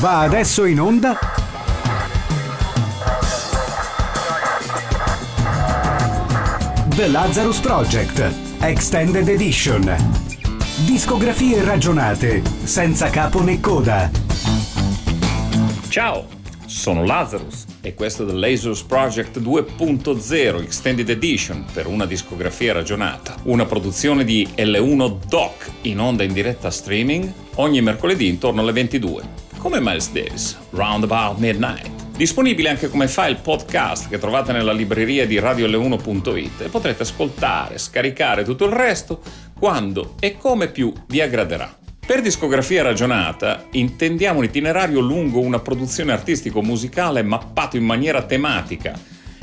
Va adesso in onda The Lazarus Project Extended Edition. Discografie ragionate, senza capo né coda. Ciao, sono Lazarus e questo è The Lazarus Project 2.0 Extended Edition per una discografia ragionata. Una produzione di L1 Doc in onda in diretta streaming ogni mercoledì intorno alle 22 come Miles Davis, Roundabout Midnight. Disponibile anche come file podcast che trovate nella libreria di radiolle1.it e potrete ascoltare, scaricare tutto il resto quando e come più vi aggraderà. Per discografia ragionata intendiamo un itinerario lungo una produzione artistico-musicale mappato in maniera tematica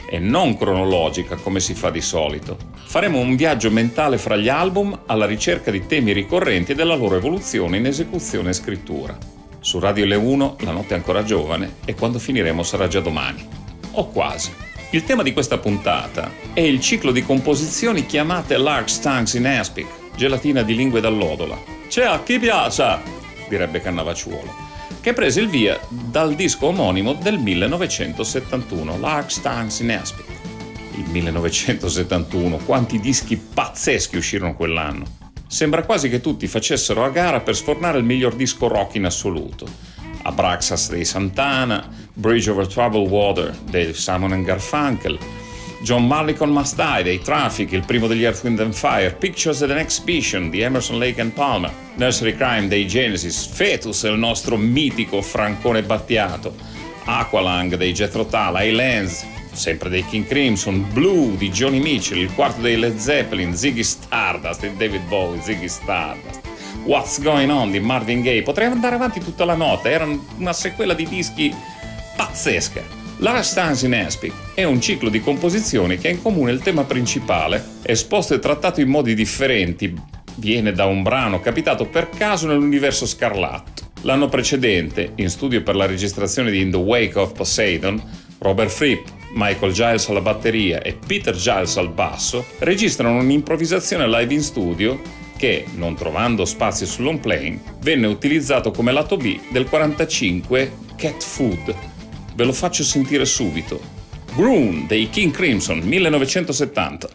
e non cronologica come si fa di solito. Faremo un viaggio mentale fra gli album alla ricerca di temi ricorrenti e della loro evoluzione in esecuzione e scrittura. Su Radio Le 1 la notte è ancora giovane e quando finiremo sarà già domani. O quasi. Il tema di questa puntata è il ciclo di composizioni chiamate Large Stanks in Aspic, gelatina di lingue d'allodola. C'è a chi piace, direbbe Cannavacciuolo, che prese il via dal disco omonimo del 1971, Large Stanks in Aspic. Il 1971, quanti dischi pazzeschi uscirono quell'anno. Sembra quasi che tutti facessero a gara per sfornare il miglior disco rock in assoluto. Abraxas dei Santana, Bridge over Troubled Water dei Simon Garfunkel, John con Must Die dei Traffic, il primo degli Earth, Wind and Fire, Pictures of an Exhibition di Emerson, Lake and Palmer, Nursery Crime dei Genesis, Fetus, il nostro mitico Francone Battiato, Aqualung dei Jethro Tull, Highlands, sempre dei King Crimson, Blue di Johnny Mitchell, il quarto dei Led Zeppelin, Ziggy Stardust di David Bowie, Ziggy Stardust. What's Going On di Marvin Gaye, potrei andare avanti tutta la notte, era una sequela di dischi pazzesca. La Stance in Aspic è un ciclo di composizioni che ha in comune il tema principale, esposto e trattato in modi differenti, viene da un brano capitato per caso nell'universo scarlatto. L'anno precedente, in studio per la registrazione di In the Wake of Poseidon, Robert Fripp, Michael Giles alla batteria e Peter Giles al basso, registrano un'improvvisazione live in studio che, non trovando spazio sull'home plane, venne utilizzato come lato B del 45 Cat Food. Ve lo faccio sentire subito. Groon dei King Crimson 1970.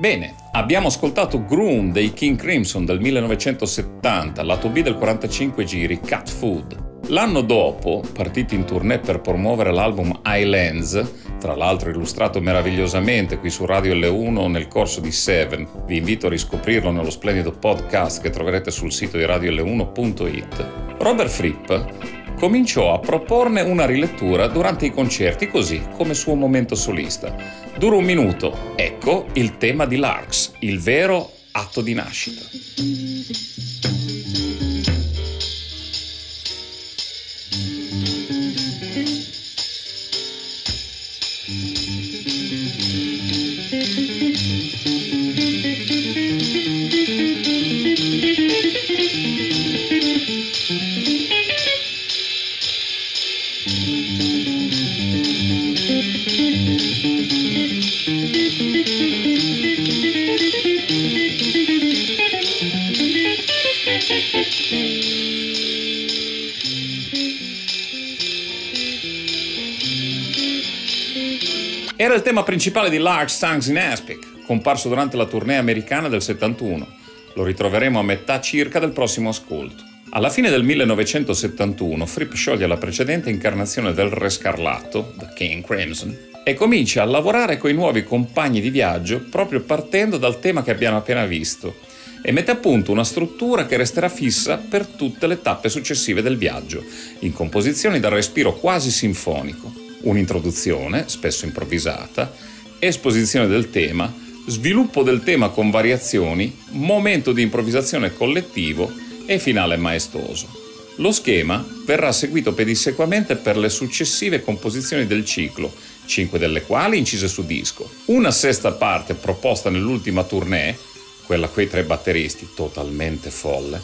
Bene, abbiamo ascoltato Groom dei King Crimson del 1970, lato B del 45 giri, Cat Food. L'anno dopo, partiti in tournée per promuovere l'album Highlands, tra l'altro illustrato meravigliosamente qui su Radio L1 nel corso di Seven, vi invito a riscoprirlo nello splendido podcast che troverete sul sito di radiol1.it, Robert Fripp cominciò a proporne una rilettura durante i concerti così come suo momento solista. Dura un minuto, ecco il tema di Larks, il vero atto di nascita. Era il tema principale di Large Songs in Aspic, comparso durante la tournée americana del 71. Lo ritroveremo a metà circa del prossimo ascolto. Alla fine del 1971 Fripp scioglie la precedente incarnazione del Re Scarlatto, The King Crimson, e comincia a lavorare con i nuovi compagni di viaggio proprio partendo dal tema che abbiamo appena visto e mette a punto una struttura che resterà fissa per tutte le tappe successive del viaggio, in composizioni dal respiro quasi sinfonico un'introduzione, spesso improvvisata, esposizione del tema, sviluppo del tema con variazioni, momento di improvvisazione collettivo e finale maestoso. Lo schema verrà seguito pedissequamente per le successive composizioni del ciclo, cinque delle quali incise su disco. Una sesta parte proposta nell'ultima tournée, quella coi tre batteristi, totalmente folle,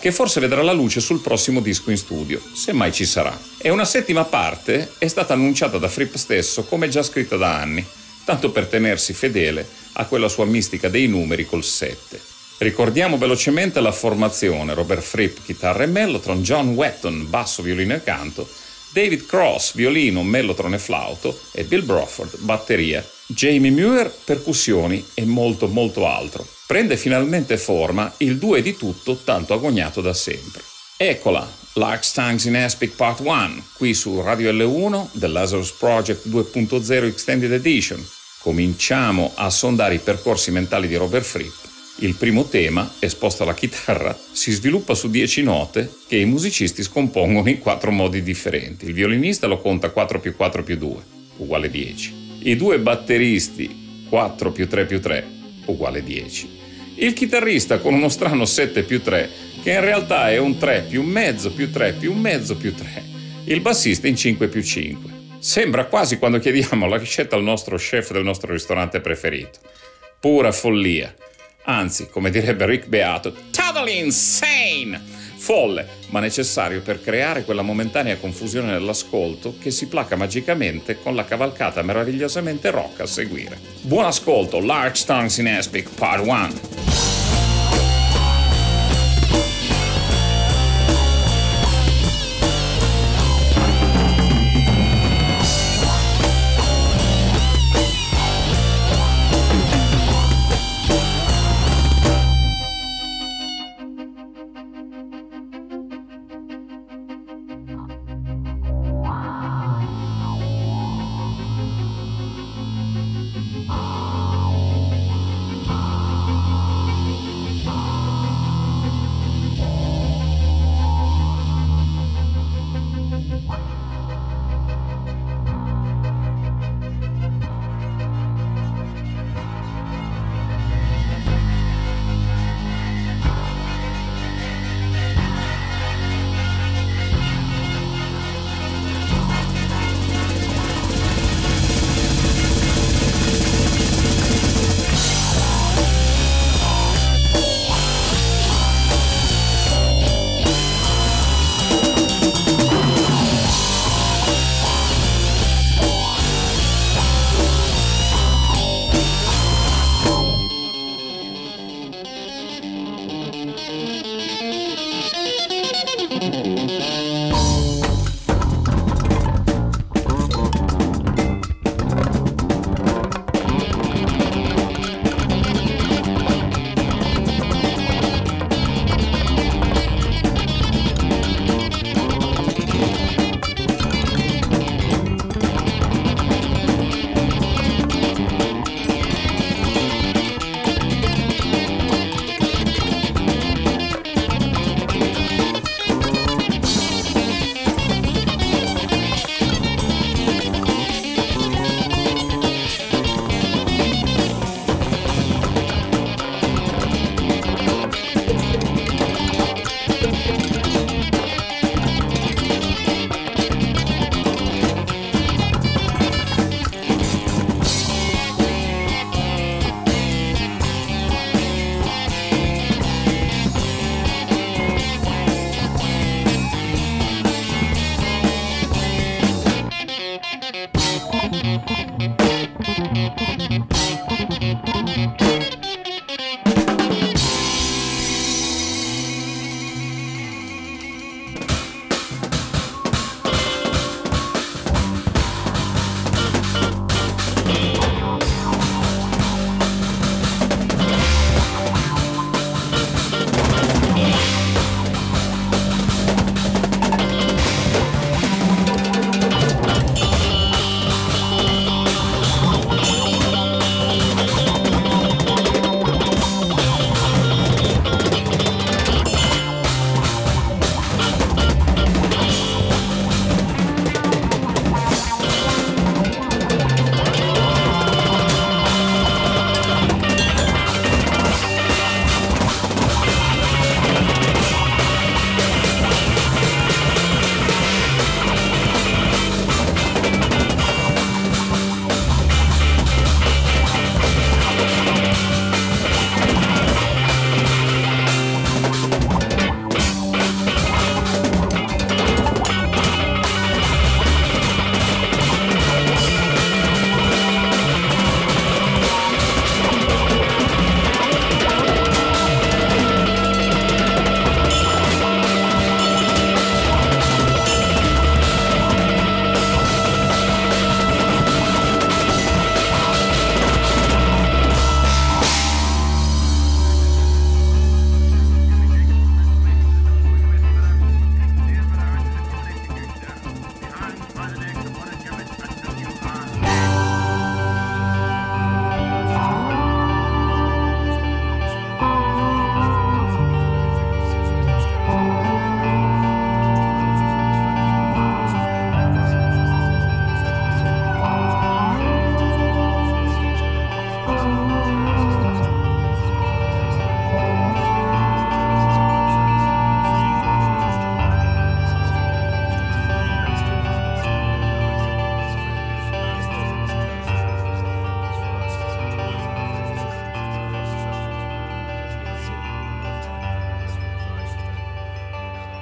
che forse vedrà la luce sul prossimo disco in studio, se mai ci sarà. E una settima parte è stata annunciata da Fripp stesso come già scritta da anni, tanto per tenersi fedele a quella sua mistica dei numeri col 7. Ricordiamo velocemente la formazione: Robert Fripp, chitarra e mellotron, John Wetton, basso, violino e canto, David Cross, violino, mellotron e flauto e Bill Broford, batteria, Jamie Muir, percussioni e molto molto altro prende finalmente forma il 2 di tutto tanto agognato da sempre. Eccola, Lark Stangs in Aspic Part 1, qui su Radio L1 del Lazarus Project 2.0 Extended Edition. Cominciamo a sondare i percorsi mentali di Robert Fripp. Il primo tema, esposto alla chitarra, si sviluppa su 10 note che i musicisti scompongono in quattro modi differenti. Il violinista lo conta 4 più 4 più 2, uguale 10. I due batteristi 4 più 3 più 3, uguale 10 il chitarrista con uno strano 7 più 3, che in realtà è un 3 più mezzo più 3 più mezzo più 3. Il bassista in 5 più 5. Sembra quasi quando chiediamo la ricetta al nostro chef del nostro ristorante preferito. Pura follia. Anzi, come direbbe Rick Beato, totally insane! Folle, ma necessario per creare quella momentanea confusione nell'ascolto che si placa magicamente con la cavalcata meravigliosamente rock a seguire. Buon ascolto, Large Tongues in Aspic Part 1.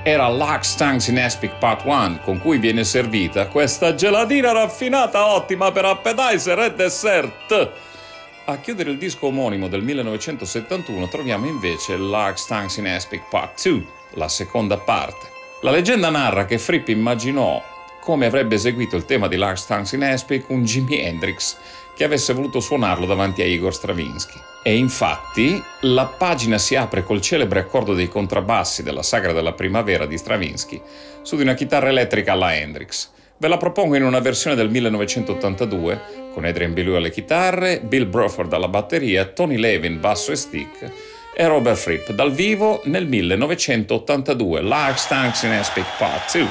Era Lux Tanks in Aspic Part 1, con cui viene servita questa gelatina raffinata ottima per appetizer e dessert. A chiudere il disco omonimo del 1971 troviamo invece Lux Tanks in Aspic Part 2, la seconda parte. La leggenda narra che Fripp immaginò come avrebbe eseguito il tema di Lars Tanks in Aspic un Jimi Hendrix che avesse voluto suonarlo davanti a Igor Stravinsky. E infatti la pagina si apre col celebre accordo dei contrabbassi della Sagra della Primavera di Stravinsky su di una chitarra elettrica alla Hendrix. Ve la propongo in una versione del 1982 con Adrian Belew alle chitarre, Bill Bruford alla batteria, Tony Levin basso e stick e Robert Fripp dal vivo nel 1982, Large Tanks in Aspic Part 2.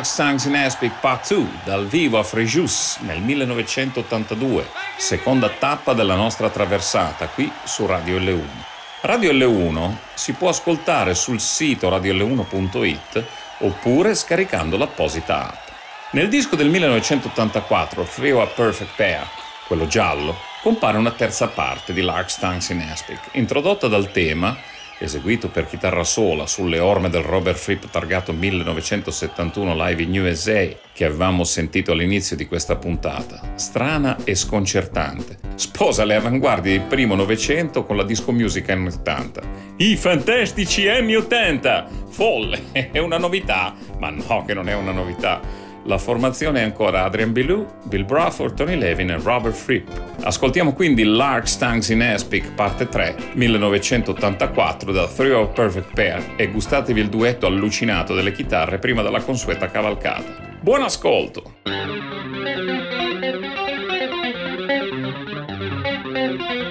Lars Stanks in Aspic Part 2 dal vivo a Fréjus nel 1982, seconda tappa della nostra traversata qui su Radio L1. Radio L1 si può ascoltare sul sito radiol1.it oppure scaricando l'apposita app. Nel disco del 1984, Trio a Perfect Pair, quello giallo, compare una terza parte di Lark Stanks in Aspic, introdotta dal tema eseguito per chitarra sola sulle orme del Robert Fripp targato 1971 live in USA che avevamo sentito all'inizio di questa puntata. Strana e sconcertante. Sposa le avanguardie del primo Novecento con la disco music anni 80. I fantastici anni 80! Folle! È una novità? Ma no, che non è una novità la formazione è ancora Adrian Bilou, Bill Bruford, Tony Levin e Robert Fripp. Ascoltiamo quindi Lark Tongues in Aspic, parte 3, 1984, da Three of Perfect Pair e gustatevi il duetto allucinato delle chitarre prima della consueta cavalcata. Buon ascolto! thank you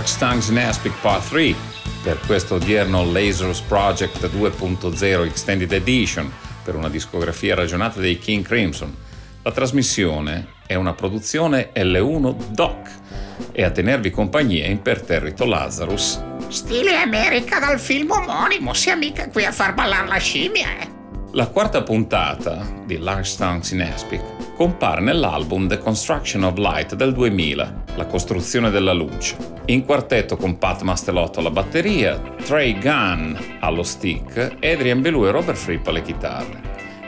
Large Tongues Nespic Part 3 per questo odierno Lasers Project 2.0 Extended Edition per una discografia ragionata dei King Crimson. La trasmissione è una produzione L1 Doc e a tenervi compagnia imperterrito Lazarus. Stile America dal film omonimo, sia mica qui a far ballare la scimmia, eh. La quarta puntata di Large Tongues in Aspic compare nell'album The Construction of Light del 2000, La costruzione della luce, in quartetto con Pat Mastelotto alla batteria, Trey Gunn allo stick, Adrian Belou e Robert Fripp alle chitarre.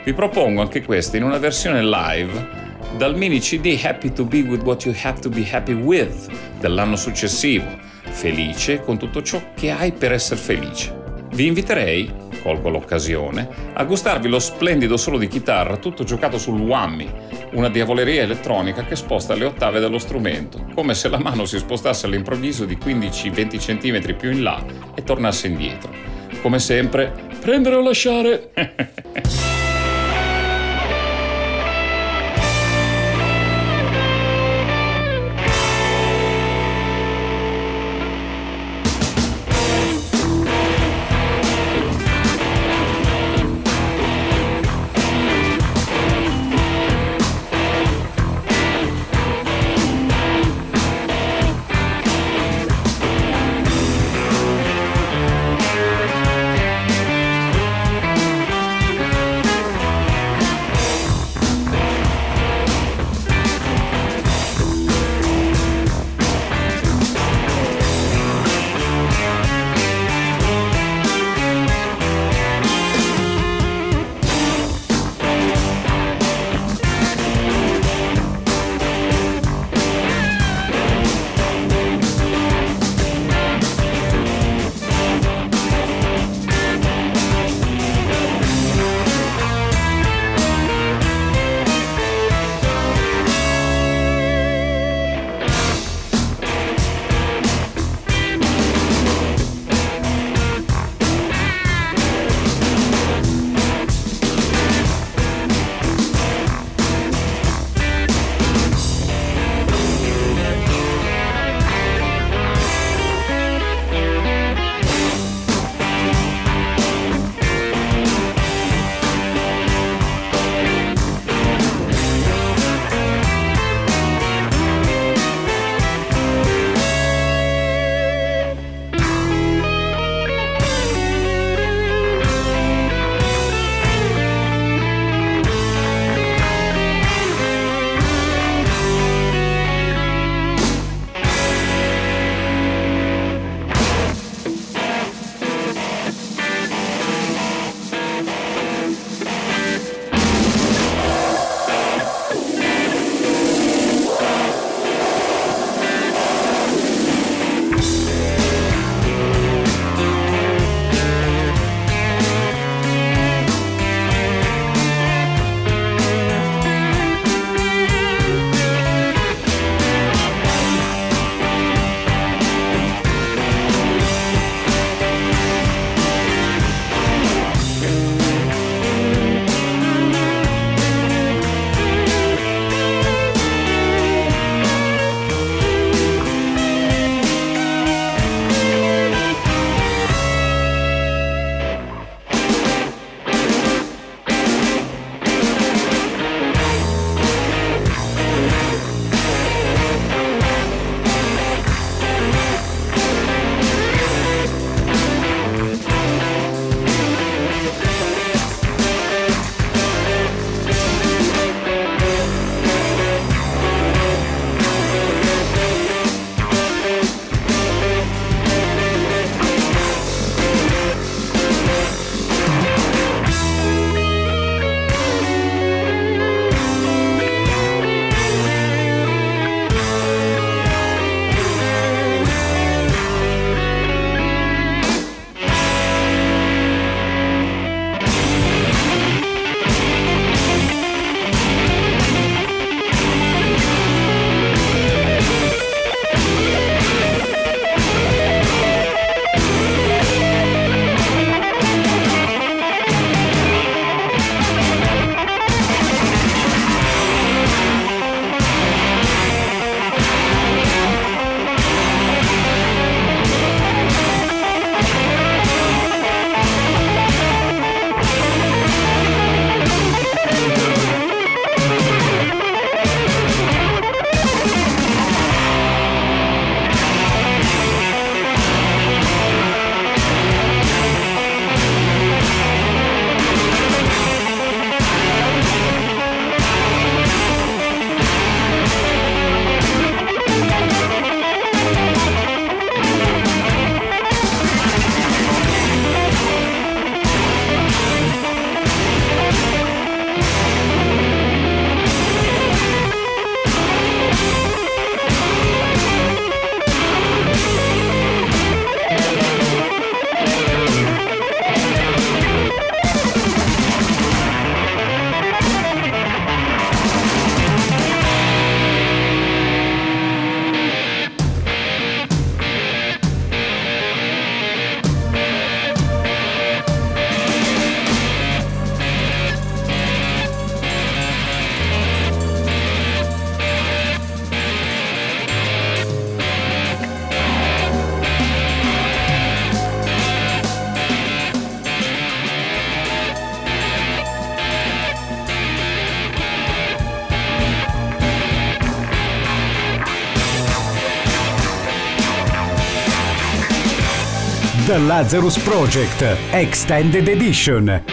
Vi propongo anche questa in una versione live dal mini CD Happy to Be With What You Have to Be Happy With dell'anno successivo, felice con tutto ciò che hai per essere felice. Vi inviterei colgo l'occasione, a gustarvi lo splendido solo di chitarra tutto giocato sul whammy, una diavoleria elettronica che sposta le ottave dello strumento, come se la mano si spostasse all'improvviso di 15-20 cm più in là e tornasse indietro. Come sempre, prendere o lasciare. Lazarus Project Extended Edition.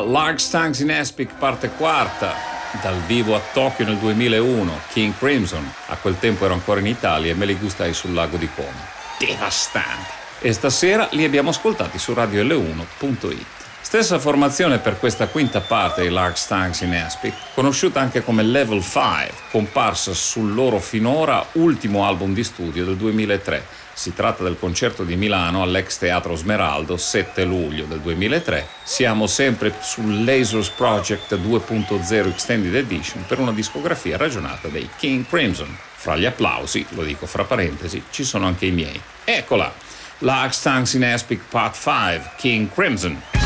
Large Stanks in Espic parte quarta, dal vivo a Tokyo nel 2001, King Crimson, a quel tempo ero ancora in Italia e me li gustai sul lago di Como. Devastanti! E stasera li abbiamo ascoltati su radioL1.it. Stessa formazione per questa quinta parte di Lark Stanks in Aspic, conosciuta anche come Level 5, comparsa sul loro finora ultimo album di studio del 2003. Si tratta del concerto di Milano all'ex Teatro Smeraldo 7 luglio del 2003. Siamo sempre sul Lasers Project 2.0 Extended Edition per una discografia ragionata dei King Crimson. Fra gli applausi, lo dico fra parentesi, ci sono anche i miei. Eccola! Lark Stanks in Aspic Part 5 King Crimson.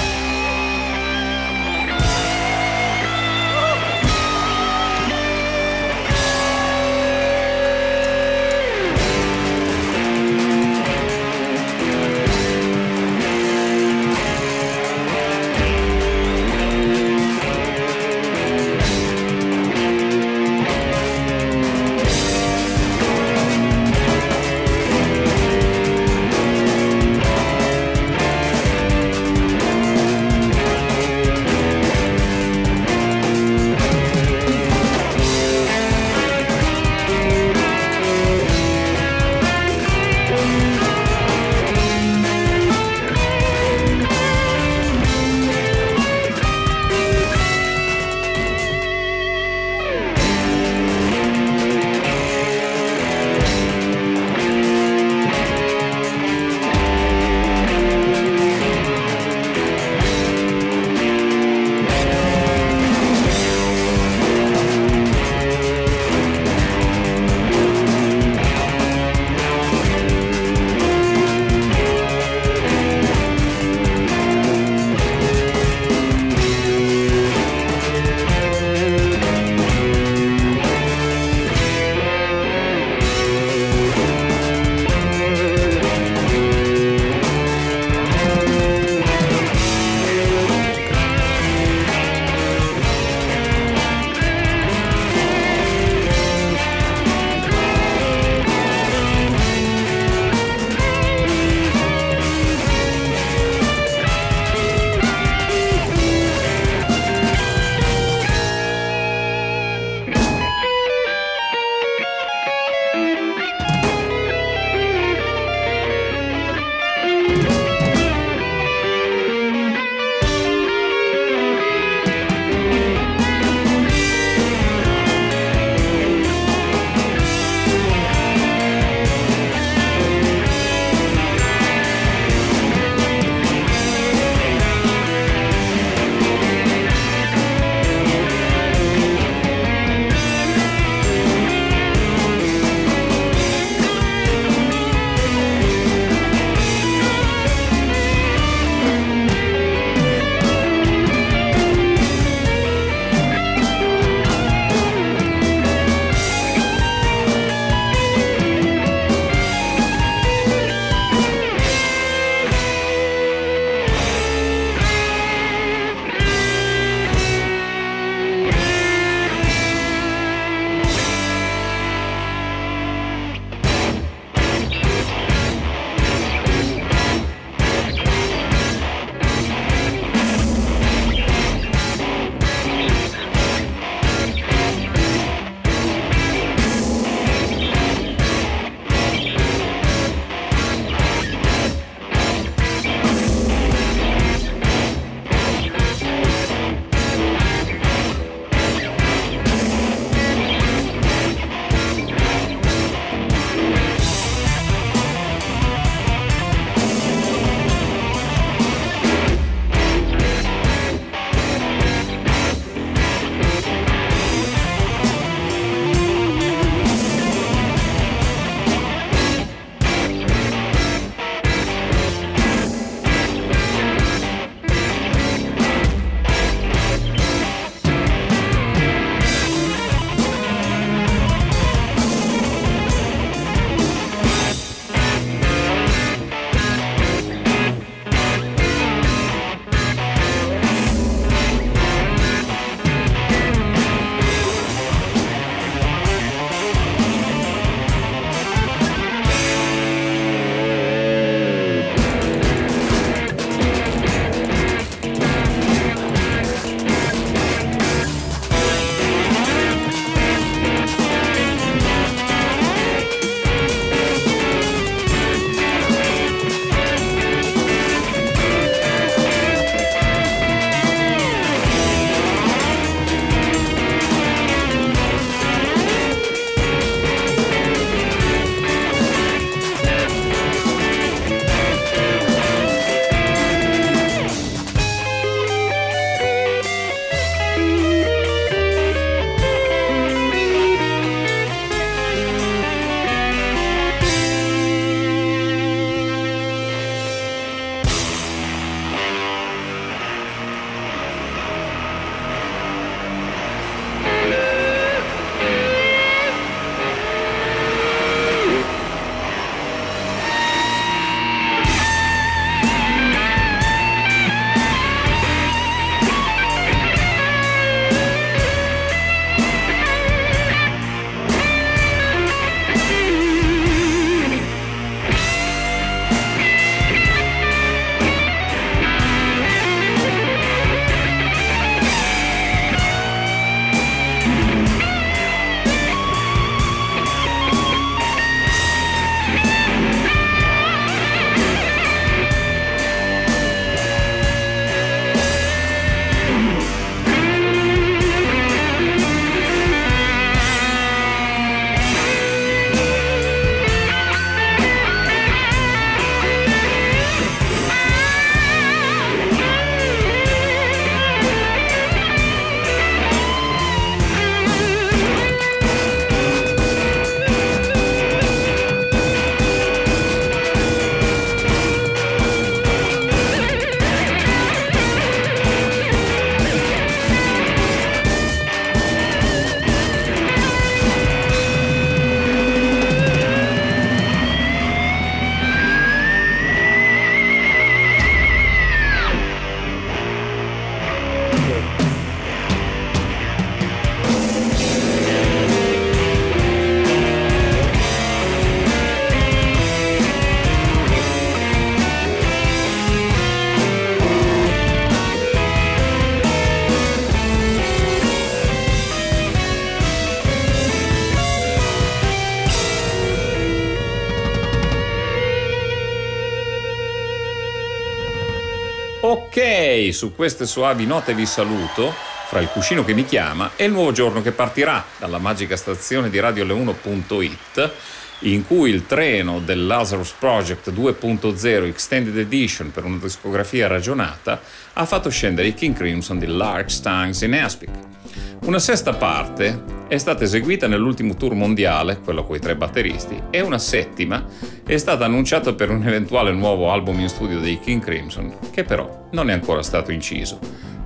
Ok, su queste suavi note vi saluto. Fra il cuscino che mi chiama e il nuovo giorno che partirà dalla magica stazione di Radio Le1.it in cui il treno del Lazarus Project 2.0 Extended Edition per una discografia ragionata ha fatto scendere i King Crimson di Lark Stangs in Aspic. Una sesta parte è stata eseguita nell'ultimo tour mondiale, quello con i tre batteristi, e una settima è stata annunciata per un eventuale nuovo album in studio dei King Crimson, che però non è ancora stato inciso.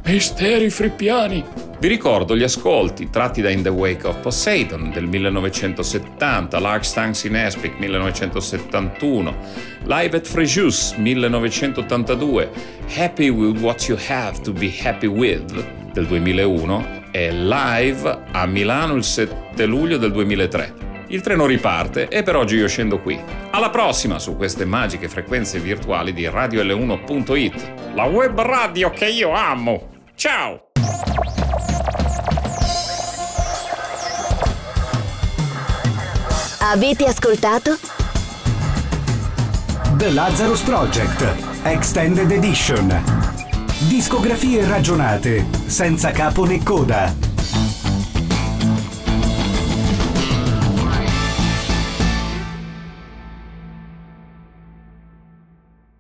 Misteri frippiani! Vi ricordo gli ascolti tratti da In the Wake of Poseidon del 1970, Lark Stanks in Aspic 1971, Live at Frejus 1982, Happy with What You Have to Be Happy With del 2001 e Live a Milano il 7 luglio del 2003. Il treno riparte e per oggi io scendo qui. Alla prossima su queste magiche frequenze virtuali di Radio L1.it, la web radio che io amo. Ciao! Avete ascoltato? The Lazarus Project Extended Edition. Discografie ragionate, senza capo né coda